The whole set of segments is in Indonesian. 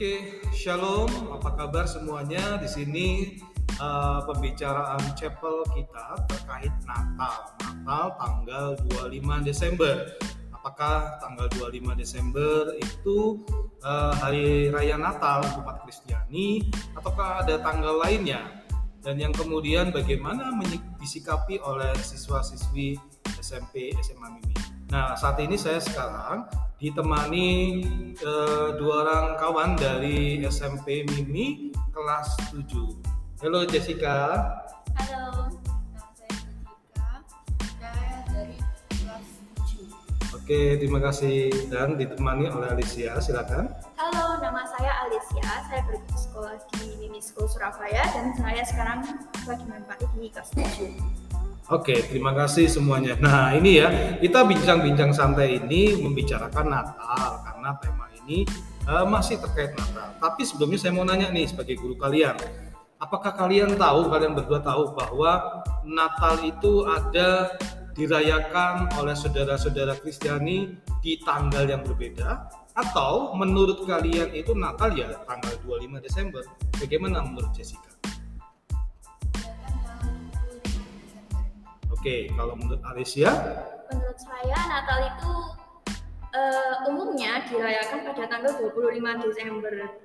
Oke, shalom. Apa kabar semuanya? Di sini uh, pembicaraan chapel kita terkait Natal. Natal tanggal 25 Desember. Apakah tanggal 25 Desember itu uh, hari raya Natal umat Kristiani ataukah ada tanggal lainnya? Dan yang kemudian bagaimana disikapi oleh siswa-siswi SMP SMA Mimi. Nah, saat ini saya sekarang ditemani uh, dua orang kawan dari SMP Mimi kelas 7. Halo Jessica. Halo, nama saya Jessica. Saya dari kelas 7. Oke, terima kasih dan ditemani oleh Alicia. Silakan. Halo, nama saya Alicia. Saya bersekolah di Mimi School Surabaya dan saya sekarang lagi menempati di kelas 7. Oke, terima kasih semuanya. Nah, ini ya, kita bincang-bincang santai ini membicarakan Natal karena tema ini uh, masih terkait Natal. Tapi sebelumnya saya mau nanya nih sebagai guru kalian, apakah kalian tahu, kalian berdua tahu bahwa Natal itu ada dirayakan oleh saudara-saudara Kristiani di tanggal yang berbeda? Atau menurut kalian itu Natal ya tanggal 25 Desember? Bagaimana menurut Jessica? Oke, kalau menurut Alicia? Menurut saya Natal itu uh, umumnya dirayakan pada tanggal 25 Desember.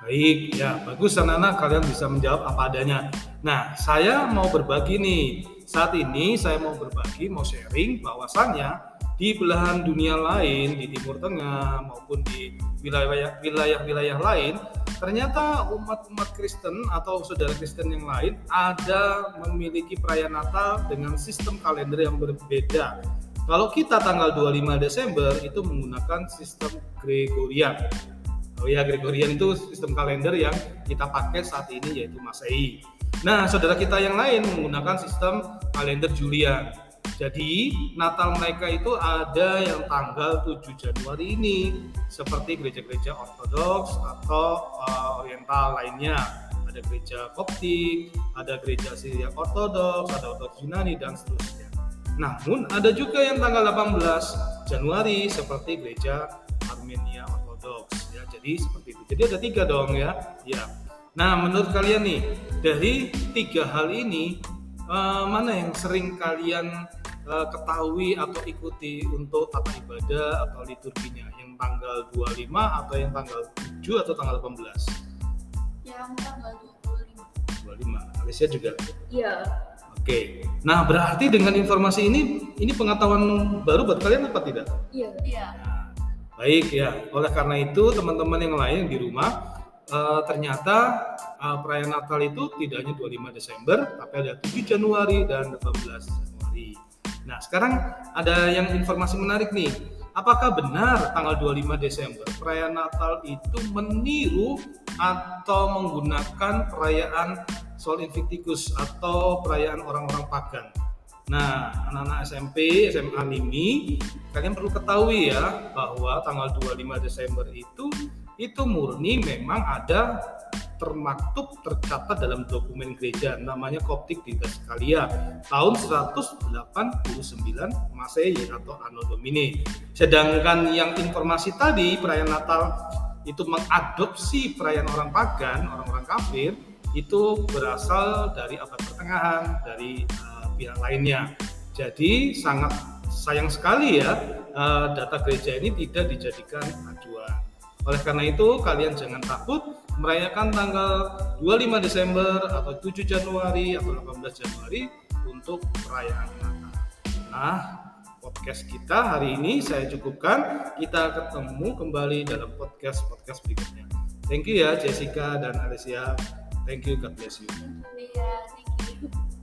Baik, ya bagus anak-anak kalian bisa menjawab apa adanya. Nah, saya mau berbagi nih. Saat ini saya mau berbagi, mau sharing bahwasannya di belahan dunia lain di Timur Tengah maupun di wilayah-wilayah lain ternyata umat-umat Kristen atau saudara Kristen yang lain ada memiliki perayaan Natal dengan sistem kalender yang berbeda. Kalau kita tanggal 25 Desember itu menggunakan sistem Gregorian. Oh ya, Gregorian itu sistem kalender yang kita pakai saat ini yaitu Masehi. Nah, saudara kita yang lain menggunakan sistem kalender Julian. Jadi Natal mereka itu ada yang tanggal 7 Januari ini seperti gereja-gereja Ortodoks atau uh, Oriental lainnya. Ada gereja Koptik, ada gereja Syria Ortodoks, ada Ortodoks Yunani dan seterusnya. Namun ada juga yang tanggal 18 Januari seperti gereja Armenia Ortodoks ya. Jadi seperti itu. Jadi ada tiga dong ya. Ya. Nah, menurut kalian nih dari tiga hal ini uh, mana yang sering kalian uh, ketahui atau ikuti untuk tata ibadah atau liturginya yang tanggal 25 atau yang tanggal 7 atau tanggal 18? Yang tanggal 25. 25. Alicia juga? Iya. Oke. Nah, berarti dengan informasi ini ini pengetahuan baru buat kalian apa tidak? Iya. Iya. Nah, baik ya. Oleh karena itu, teman-teman yang lain di rumah uh, ternyata uh, perayaan Natal itu tidak hanya 25 Desember, tapi ada 7 Januari dan 18 Januari. Nah, sekarang ada yang informasi menarik nih. Apakah benar tanggal 25 Desember perayaan Natal itu meniru atau menggunakan perayaan Sol Invictus atau perayaan orang-orang pagan? Nah, anak-anak SMP, SMA Mimi, kalian perlu ketahui ya bahwa tanggal 25 Desember itu itu murni memang ada termaktub tercatat dalam dokumen gereja namanya Koptik di Teskalia tahun 189 Masehi atau Anno Domini. Sedangkan yang informasi tadi perayaan Natal itu mengadopsi perayaan orang pagan, orang-orang kafir itu berasal dari abad pertengahan dari uh, pihak lainnya. Jadi sangat sayang sekali ya uh, data gereja ini tidak dijadikan acuan. Oleh karena itu kalian jangan takut merayakan tanggal 25 Desember atau 7 Januari atau 18 Januari untuk perayaan Natal. Nah, podcast kita hari ini saya cukupkan. Kita ketemu kembali dalam podcast-podcast berikutnya. Thank you ya Jessica dan Alicia. Thank you, God bless you. Iya, thank you.